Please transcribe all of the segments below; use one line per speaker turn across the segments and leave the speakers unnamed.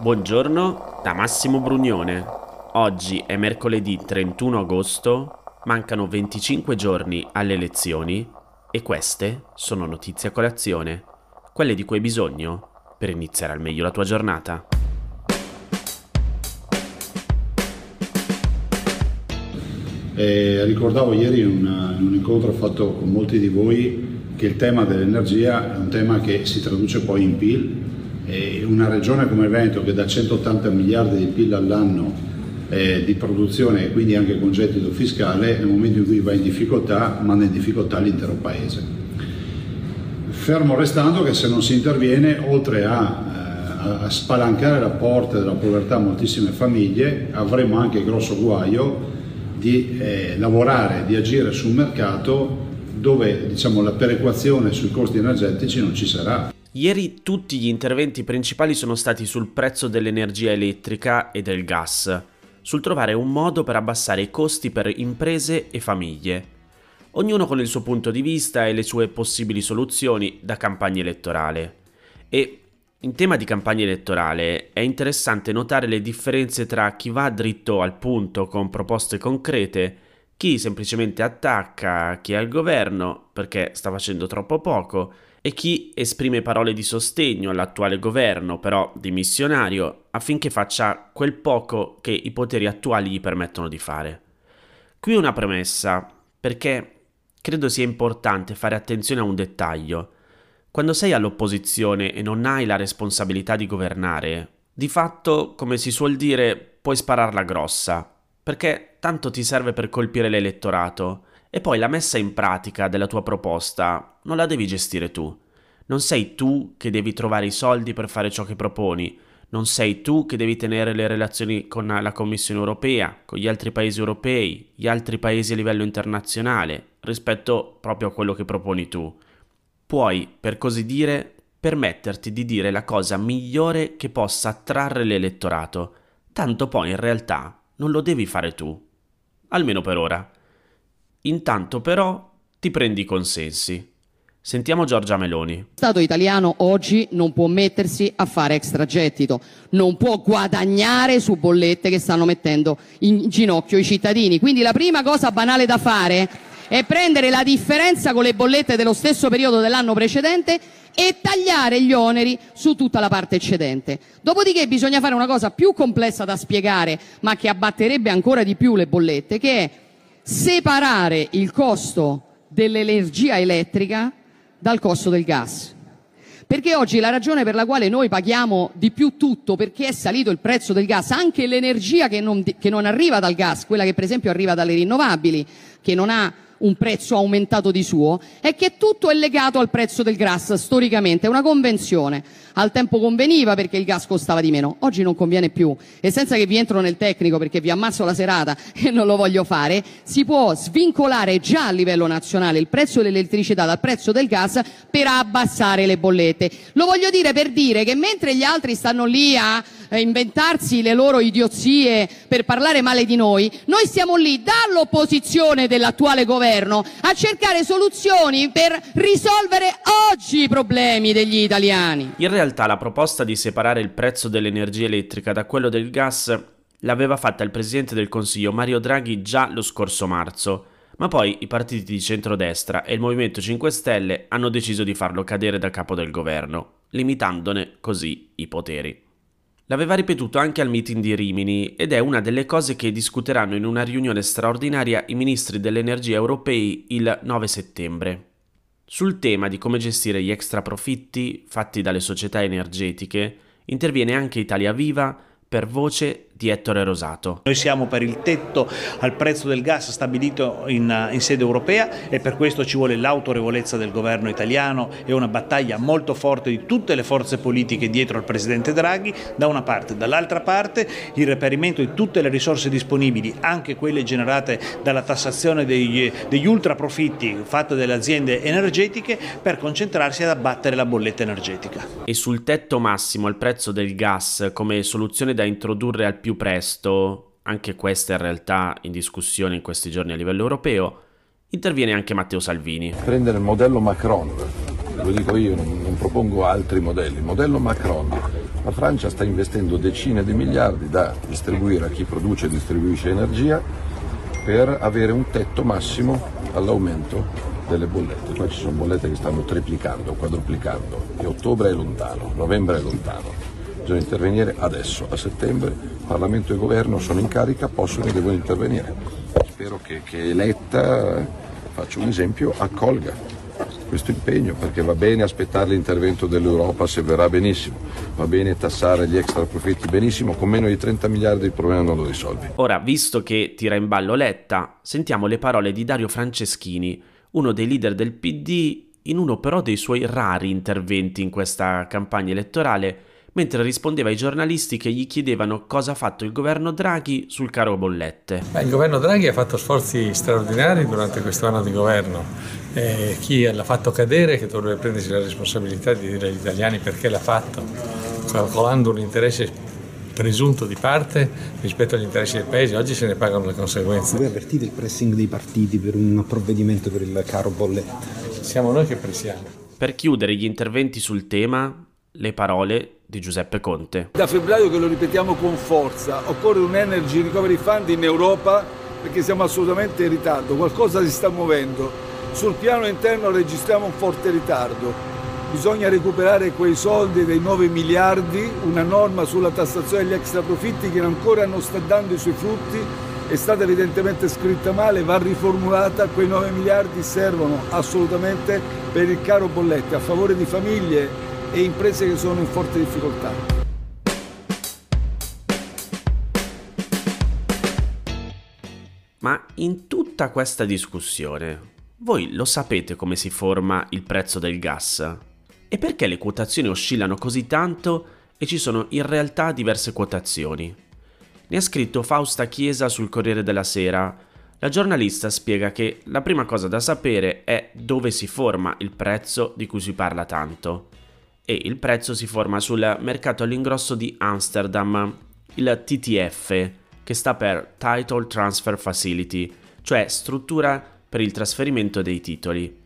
Buongiorno da Massimo Brugnone. Oggi è mercoledì 31 agosto, mancano 25 giorni alle elezioni e queste sono notizie a colazione, quelle di cui hai bisogno per iniziare al meglio la tua giornata.
Eh, ricordavo ieri in, una, in un incontro fatto con molti di voi che il tema dell'energia è un tema che si traduce poi in PIL una regione come il Veneto che da 180 miliardi di PIL all'anno eh, di produzione e quindi anche con gettito fiscale nel momento in cui va in difficoltà manda in difficoltà l'intero paese. Fermo restando che se non si interviene oltre a, eh, a spalancare la porta della povertà a moltissime famiglie avremo anche il grosso guaio di eh, lavorare, di agire sul mercato dove diciamo, la perequazione sui costi energetici non ci sarà.
Ieri tutti gli interventi principali sono stati sul prezzo dell'energia elettrica e del gas, sul trovare un modo per abbassare i costi per imprese e famiglie. Ognuno con il suo punto di vista e le sue possibili soluzioni da campagna elettorale. E in tema di campagna elettorale è interessante notare le differenze tra chi va dritto al punto con proposte concrete, chi semplicemente attacca chi è al governo perché sta facendo troppo poco, e chi esprime parole di sostegno all'attuale governo, però dimissionario, affinché faccia quel poco che i poteri attuali gli permettono di fare. Qui una premessa, perché credo sia importante fare attenzione a un dettaglio. Quando sei all'opposizione e non hai la responsabilità di governare, di fatto, come si suol dire, puoi spararla grossa, perché tanto ti serve per colpire l'elettorato e poi la messa in pratica della tua proposta non la devi gestire tu. Non sei tu che devi trovare i soldi per fare ciò che proponi, non sei tu che devi tenere le relazioni con la Commissione europea, con gli altri paesi europei, gli altri paesi a livello internazionale, rispetto proprio a quello che proponi tu. Puoi, per così dire, permetterti di dire la cosa migliore che possa attrarre l'elettorato, tanto poi in realtà non lo devi fare tu. Almeno per ora. Intanto però ti prendi i consensi. Sentiamo Giorgia Meloni.
Lo Stato italiano oggi non può mettersi a fare extragettito, non può guadagnare su bollette che stanno mettendo in ginocchio i cittadini. Quindi la prima cosa banale da fare è prendere la differenza con le bollette dello stesso periodo dell'anno precedente e tagliare gli oneri su tutta la parte eccedente. Dopodiché bisogna fare una cosa più complessa da spiegare, ma che abbatterebbe ancora di più le bollette, che è separare il costo dell'energia elettrica dal costo del gas. Perché oggi la ragione per la quale noi paghiamo di più tutto perché è salito il prezzo del gas, anche l'energia che non, che non arriva dal gas, quella che per esempio arriva dalle rinnovabili, che non ha un prezzo aumentato di suo, è che tutto è legato al prezzo del gas storicamente, è una convenzione. Al tempo conveniva perché il gas costava di meno, oggi non conviene più e senza che vi entro nel tecnico perché vi ammazzo la serata e non lo voglio fare, si può svincolare già a livello nazionale il prezzo dell'elettricità dal prezzo del gas per abbassare le bollette. Lo voglio dire per dire che mentre gli altri stanno lì a eh, inventarsi le loro idiozie per parlare male di noi, noi stiamo lì dall'opposizione dell'attuale governo a cercare soluzioni per risolvere oggi i problemi degli italiani.
In realtà la proposta di separare il prezzo dell'energia elettrica da quello del gas l'aveva fatta il Presidente del Consiglio Mario Draghi già lo scorso marzo, ma poi i partiti di centrodestra e il Movimento 5 Stelle hanno deciso di farlo cadere da capo del governo, limitandone così i poteri. L'aveva ripetuto anche al meeting di Rimini ed è una delle cose che discuteranno in una riunione straordinaria i ministri dell'energia europei il 9 settembre. Sul tema di come gestire gli extra profitti fatti dalle società energetiche interviene anche Italia Viva per voce di Ettore Rosato.
Noi siamo per il tetto al prezzo del gas stabilito in, in sede europea e per questo ci vuole l'autorevolezza del governo italiano e una battaglia molto forte di tutte le forze politiche dietro al Presidente Draghi da una parte, dall'altra parte il reperimento di tutte le risorse disponibili, anche quelle generate dalla tassazione degli, degli ultra profitti fatte dalle aziende energetiche per concentrarsi ad abbattere la bolletta energetica.
E sul tetto massimo al prezzo del gas come soluzione da introdurre al più più presto, anche questa in realtà in discussione in questi giorni a livello europeo, interviene anche Matteo Salvini.
Prendere il modello Macron, lo dico io, non, non propongo altri modelli, modello Macron, La Francia sta investendo decine di miliardi da distribuire a chi produce e distribuisce energia per avere un tetto massimo all'aumento delle bollette. Qua ci sono bollette che stanno triplicando, quadruplicando e ottobre è lontano, novembre è lontano. Bisogna intervenire adesso, a settembre Parlamento e Governo sono in carica, possono e devono intervenire. Spero che, che Letta, faccio un esempio, accolga questo impegno perché va bene aspettare l'intervento dell'Europa se verrà benissimo, va bene tassare gli extra profitti benissimo, con meno di 30 miliardi il problema non lo risolvi.
Ora, visto che tira in ballo Letta, sentiamo le parole di Dario Franceschini, uno dei leader del PD, in uno però dei suoi rari interventi in questa campagna elettorale, mentre rispondeva ai giornalisti che gli chiedevano cosa ha fatto il governo Draghi sul caro bollette.
Beh, il governo Draghi ha fatto sforzi straordinari durante questo anno di governo. Eh, chi l'ha fatto cadere, che dovrebbe prendersi la responsabilità di dire agli italiani perché l'ha fatto, calcolando un interesse presunto di parte rispetto agli interessi del paese, oggi se ne pagano le conseguenze.
Voi avvertite il pressing dei partiti per un provvedimento per il caro bollette?
Siamo noi che pressiamo.
Per chiudere gli interventi sul tema, le parole di Giuseppe Conte.
Da febbraio che lo ripetiamo con forza, occorre un Energy Recovery Fund in Europa perché siamo assolutamente in ritardo, qualcosa si sta muovendo. Sul piano interno registriamo un forte ritardo. Bisogna recuperare quei soldi dei 9 miliardi, una norma sulla tassazione degli extra profitti che ancora non sta dando i suoi frutti, è stata evidentemente scritta male, va riformulata, quei 9 miliardi servono assolutamente per il caro bollette a favore di famiglie e imprese che sono in forte difficoltà.
Ma in tutta questa discussione, voi lo sapete come si forma il prezzo del gas? E perché le quotazioni oscillano così tanto e ci sono in realtà diverse quotazioni? Ne ha scritto Fausta Chiesa sul Corriere della Sera. La giornalista spiega che la prima cosa da sapere è dove si forma il prezzo di cui si parla tanto e il prezzo si forma sul mercato all'ingrosso di Amsterdam, il TTF, che sta per Title Transfer Facility, cioè struttura per il trasferimento dei titoli.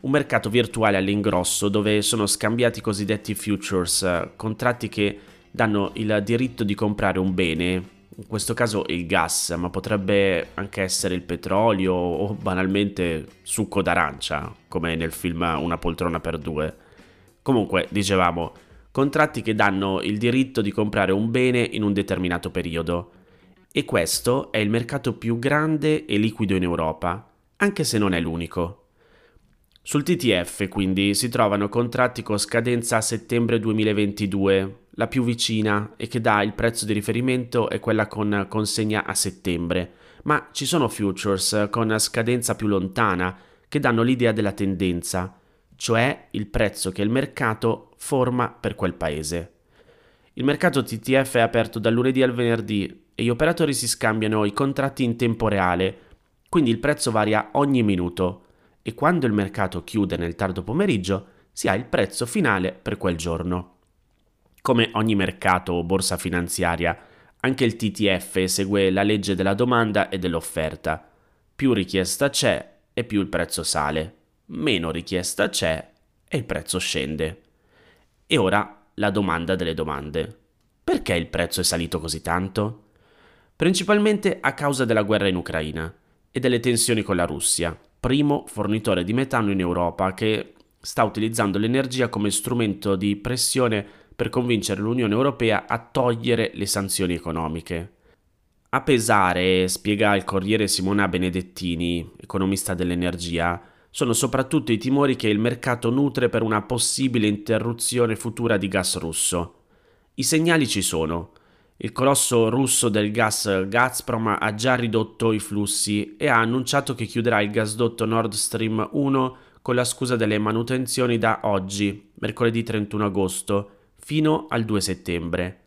Un mercato virtuale all'ingrosso dove sono scambiati i cosiddetti futures, contratti che danno il diritto di comprare un bene, in questo caso il gas, ma potrebbe anche essere il petrolio o banalmente succo d'arancia, come nel film Una poltrona per due. Comunque, dicevamo, contratti che danno il diritto di comprare un bene in un determinato periodo. E questo è il mercato più grande e liquido in Europa, anche se non è l'unico. Sul TTF quindi si trovano contratti con scadenza a settembre 2022, la più vicina e che dà il prezzo di riferimento è quella con consegna a settembre, ma ci sono futures con scadenza più lontana che danno l'idea della tendenza cioè il prezzo che il mercato forma per quel paese. Il mercato TTF è aperto dal lunedì al venerdì e gli operatori si scambiano i contratti in tempo reale, quindi il prezzo varia ogni minuto e quando il mercato chiude nel tardo pomeriggio si ha il prezzo finale per quel giorno. Come ogni mercato o borsa finanziaria, anche il TTF segue la legge della domanda e dell'offerta. Più richiesta c'è e più il prezzo sale meno richiesta c'è e il prezzo scende. E ora la domanda delle domande. Perché il prezzo è salito così tanto? Principalmente a causa della guerra in Ucraina e delle tensioni con la Russia, primo fornitore di metano in Europa che sta utilizzando l'energia come strumento di pressione per convincere l'Unione Europea a togliere le sanzioni economiche. A pesare, spiega il Corriere Simona Benedettini, economista dell'energia, sono soprattutto i timori che il mercato nutre per una possibile interruzione futura di gas russo. I segnali ci sono. Il colosso russo del gas Gazprom ha già ridotto i flussi e ha annunciato che chiuderà il gasdotto Nord Stream 1 con la scusa delle manutenzioni da oggi, mercoledì 31 agosto, fino al 2 settembre.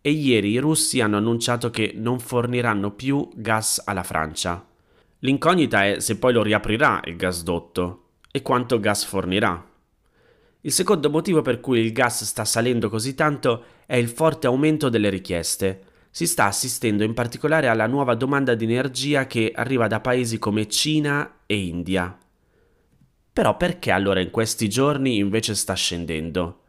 E ieri i russi hanno annunciato che non forniranno più gas alla Francia. L'incognita è se poi lo riaprirà il gasdotto e quanto gas fornirà. Il secondo motivo per cui il gas sta salendo così tanto è il forte aumento delle richieste. Si sta assistendo in particolare alla nuova domanda di energia che arriva da paesi come Cina e India. Però perché allora in questi giorni invece sta scendendo?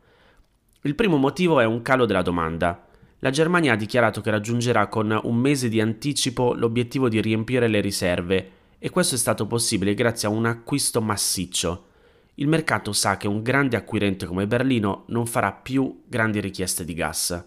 Il primo motivo è un calo della domanda. La Germania ha dichiarato che raggiungerà con un mese di anticipo l'obiettivo di riempire le riserve e questo è stato possibile grazie a un acquisto massiccio. Il mercato sa che un grande acquirente come Berlino non farà più grandi richieste di gas.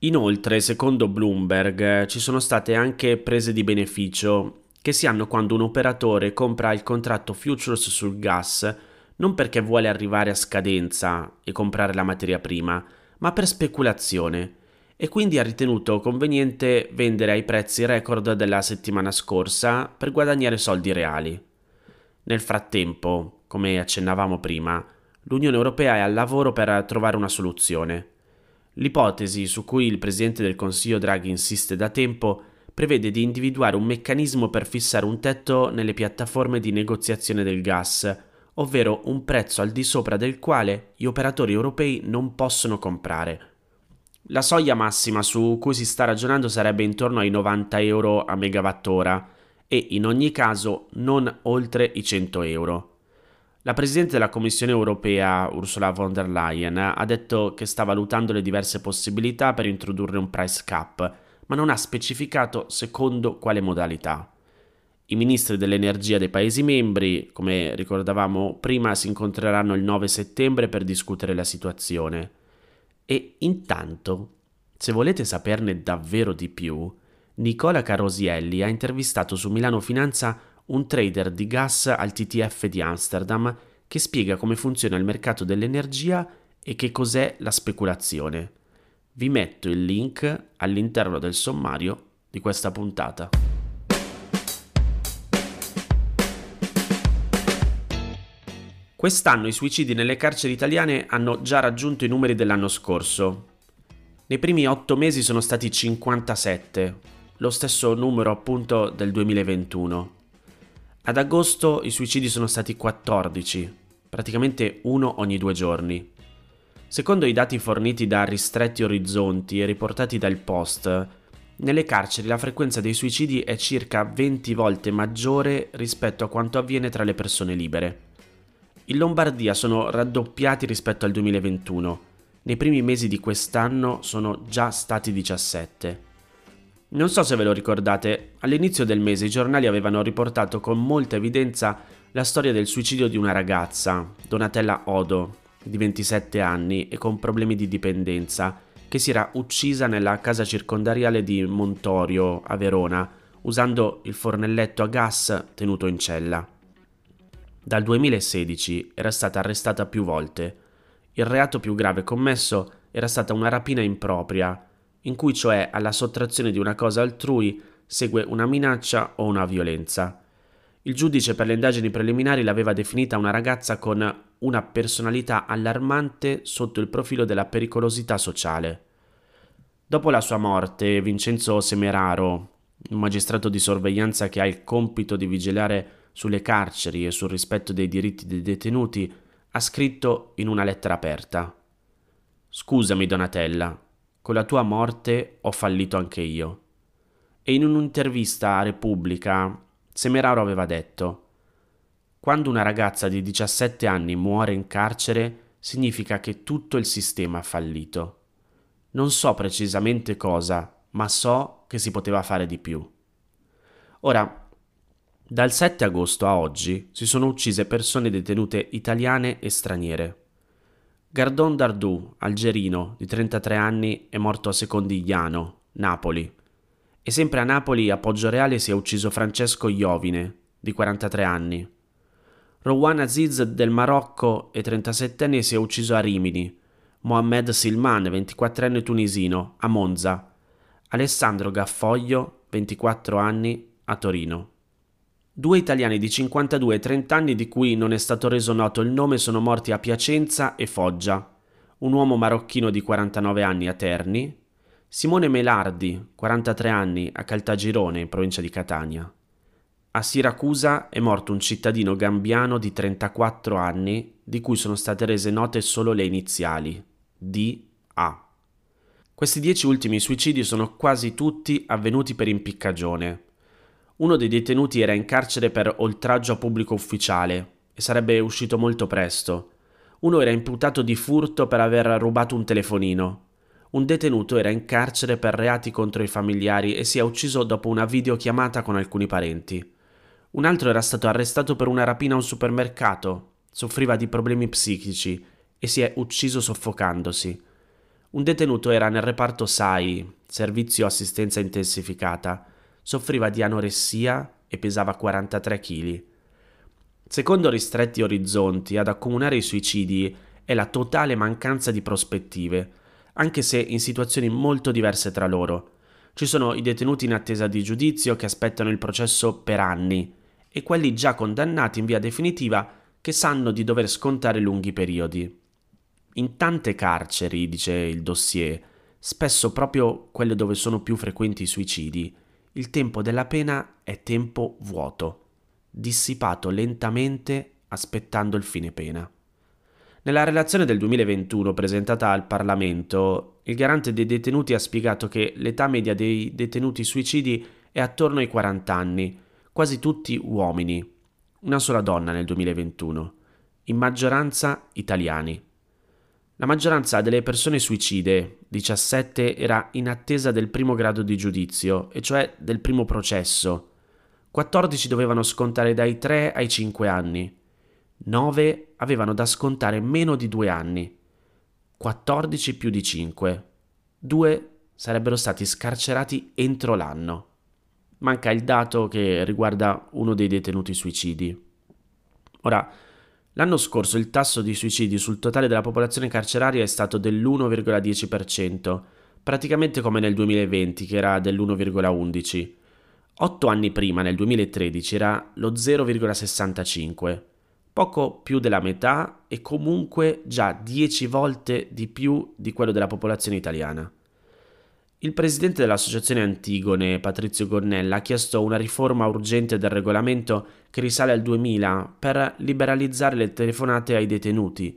Inoltre, secondo Bloomberg, ci sono state anche prese di beneficio che si hanno quando un operatore compra il contratto futures sul gas non perché vuole arrivare a scadenza e comprare la materia prima, ma per speculazione e quindi ha ritenuto conveniente vendere ai prezzi record della settimana scorsa per guadagnare soldi reali. Nel frattempo, come accennavamo prima, l'Unione Europea è al lavoro per trovare una soluzione. L'ipotesi su cui il Presidente del Consiglio Draghi insiste da tempo prevede di individuare un meccanismo per fissare un tetto nelle piattaforme di negoziazione del gas, ovvero un prezzo al di sopra del quale gli operatori europei non possono comprare. La soglia massima su cui si sta ragionando sarebbe intorno ai 90 euro a megawattora e in ogni caso non oltre i 100 euro. La Presidente della Commissione europea, Ursula von der Leyen, ha detto che sta valutando le diverse possibilità per introdurre un price cap, ma non ha specificato secondo quale modalità. I ministri dell'energia dei Paesi membri, come ricordavamo prima, si incontreranno il 9 settembre per discutere la situazione. E intanto, se volete saperne davvero di più, Nicola Carosielli ha intervistato su Milano Finanza un trader di gas al TTF di Amsterdam che spiega come funziona il mercato dell'energia e che cos'è la speculazione. Vi metto il link all'interno del sommario di questa puntata. Quest'anno i suicidi nelle carceri italiane hanno già raggiunto i numeri dell'anno scorso. Nei primi otto mesi sono stati 57, lo stesso numero appunto del 2021. Ad agosto i suicidi sono stati 14, praticamente uno ogni due giorni. Secondo i dati forniti da Ristretti Orizzonti e riportati dal Post, nelle carceri la frequenza dei suicidi è circa 20 volte maggiore rispetto a quanto avviene tra le persone libere. In Lombardia sono raddoppiati rispetto al 2021. Nei primi mesi di quest'anno sono già stati 17. Non so se ve lo ricordate, all'inizio del mese i giornali avevano riportato con molta evidenza la storia del suicidio di una ragazza, Donatella Odo, di 27 anni e con problemi di dipendenza, che si era uccisa nella casa circondariale di Montorio, a Verona, usando il fornelletto a gas tenuto in cella. Dal 2016 era stata arrestata più volte. Il reato più grave commesso era stata una rapina impropria, in cui cioè alla sottrazione di una cosa altrui segue una minaccia o una violenza. Il giudice per le indagini preliminari l'aveva definita una ragazza con una personalità allarmante sotto il profilo della pericolosità sociale. Dopo la sua morte, Vincenzo Semeraro, un magistrato di sorveglianza che ha il compito di vigilare sulle carceri e sul rispetto dei diritti dei detenuti, ha scritto in una lettera aperta. Scusami Donatella, con la tua morte ho fallito anche io. E in un'intervista a Repubblica, Semeraro aveva detto Quando una ragazza di 17 anni muore in carcere, significa che tutto il sistema ha fallito. Non so precisamente cosa, ma so che si poteva fare di più. Ora, dal 7 agosto a oggi si sono uccise persone detenute italiane e straniere. Gardon Dardou, algerino, di 33 anni, è morto a Secondigliano, Napoli. E sempre a Napoli, a Poggioreale, si è ucciso Francesco Iovine, di 43 anni. Rouan Aziz del Marocco e 37enne si è ucciso a Rimini. Mohamed Silman, 24enne tunisino, a Monza. Alessandro Gaffoglio, 24 anni, a Torino. Due italiani di 52 e 30 anni di cui non è stato reso noto il nome sono morti a Piacenza e Foggia. Un uomo marocchino di 49 anni a Terni. Simone Melardi, 43 anni, a Caltagirone, in provincia di Catania. A Siracusa è morto un cittadino gambiano di 34 anni, di cui sono state rese note solo le iniziali, D.A. Questi dieci ultimi suicidi sono quasi tutti avvenuti per impiccagione, uno dei detenuti era in carcere per oltraggio a pubblico ufficiale e sarebbe uscito molto presto. Uno era imputato di furto per aver rubato un telefonino. Un detenuto era in carcere per reati contro i familiari e si è ucciso dopo una videochiamata con alcuni parenti. Un altro era stato arrestato per una rapina a un supermercato, soffriva di problemi psichici e si è ucciso soffocandosi. Un detenuto era nel reparto SAI, servizio assistenza intensificata, soffriva di anoressia e pesava 43 kg. Secondo ristretti orizzonti, ad accomunare i suicidi è la totale mancanza di prospettive, anche se in situazioni molto diverse tra loro. Ci sono i detenuti in attesa di giudizio che aspettano il processo per anni e quelli già condannati in via definitiva che sanno di dover scontare lunghi periodi. In tante carceri, dice il dossier, spesso proprio quelle dove sono più frequenti i suicidi, il tempo della pena è tempo vuoto dissipato lentamente aspettando il fine pena. Nella relazione del 2021 presentata al Parlamento, il garante dei detenuti ha spiegato che l'età media dei detenuti suicidi è attorno ai 40 anni, quasi tutti uomini, una sola donna nel 2021, in maggioranza italiani. La maggioranza delle persone suicide, 17, era in attesa del primo grado di giudizio, e cioè del primo processo, 14 dovevano scontare dai 3 ai 5 anni, 9 avevano da scontare meno di 2 anni, 14 più di 5, 2 sarebbero stati scarcerati entro l'anno. Manca il dato che riguarda uno dei detenuti suicidi. Ora, l'anno scorso il tasso di suicidi sul totale della popolazione carceraria è stato dell'1,10%, praticamente come nel 2020 che era dell'1,11%. Otto anni prima, nel 2013, era lo 0,65, poco più della metà e comunque già 10 volte di più di quello della popolazione italiana. Il presidente dell'Associazione Antigone, Patrizio Gornella, ha chiesto una riforma urgente del regolamento che risale al 2000 per liberalizzare le telefonate ai detenuti.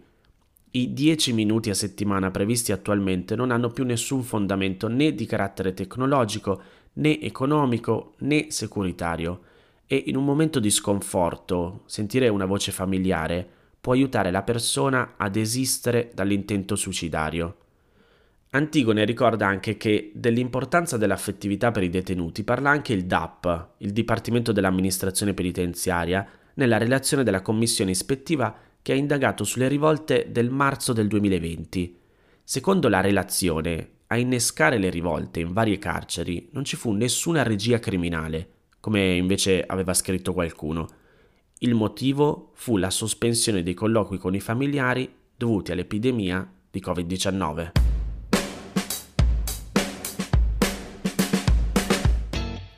I 10 minuti a settimana previsti attualmente non hanno più nessun fondamento né di carattere tecnologico né economico né securitario e in un momento di sconforto sentire una voce familiare può aiutare la persona a desistere dall'intento suicidario. Antigone ricorda anche che dell'importanza dell'affettività per i detenuti parla anche il DAP, il Dipartimento dell'Amministrazione Penitenziaria, nella relazione della commissione ispettiva che ha indagato sulle rivolte del marzo del 2020. Secondo la relazione, a innescare le rivolte in varie carceri non ci fu nessuna regia criminale, come invece aveva scritto qualcuno. Il motivo fu la sospensione dei colloqui con i familiari dovuti all'epidemia di Covid-19.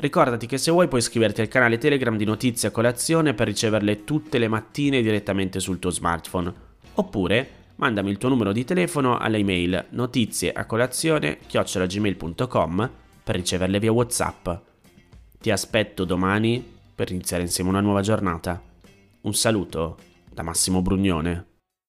Ricordati che se vuoi puoi iscriverti al canale Telegram di Notizie a Colazione per riceverle tutte le mattine direttamente sul tuo smartphone. Oppure mandami il tuo numero di telefono all'email notizieacolazione.gmail.com per riceverle via Whatsapp. Ti aspetto domani per iniziare insieme una nuova giornata. Un saluto da Massimo Brugnone.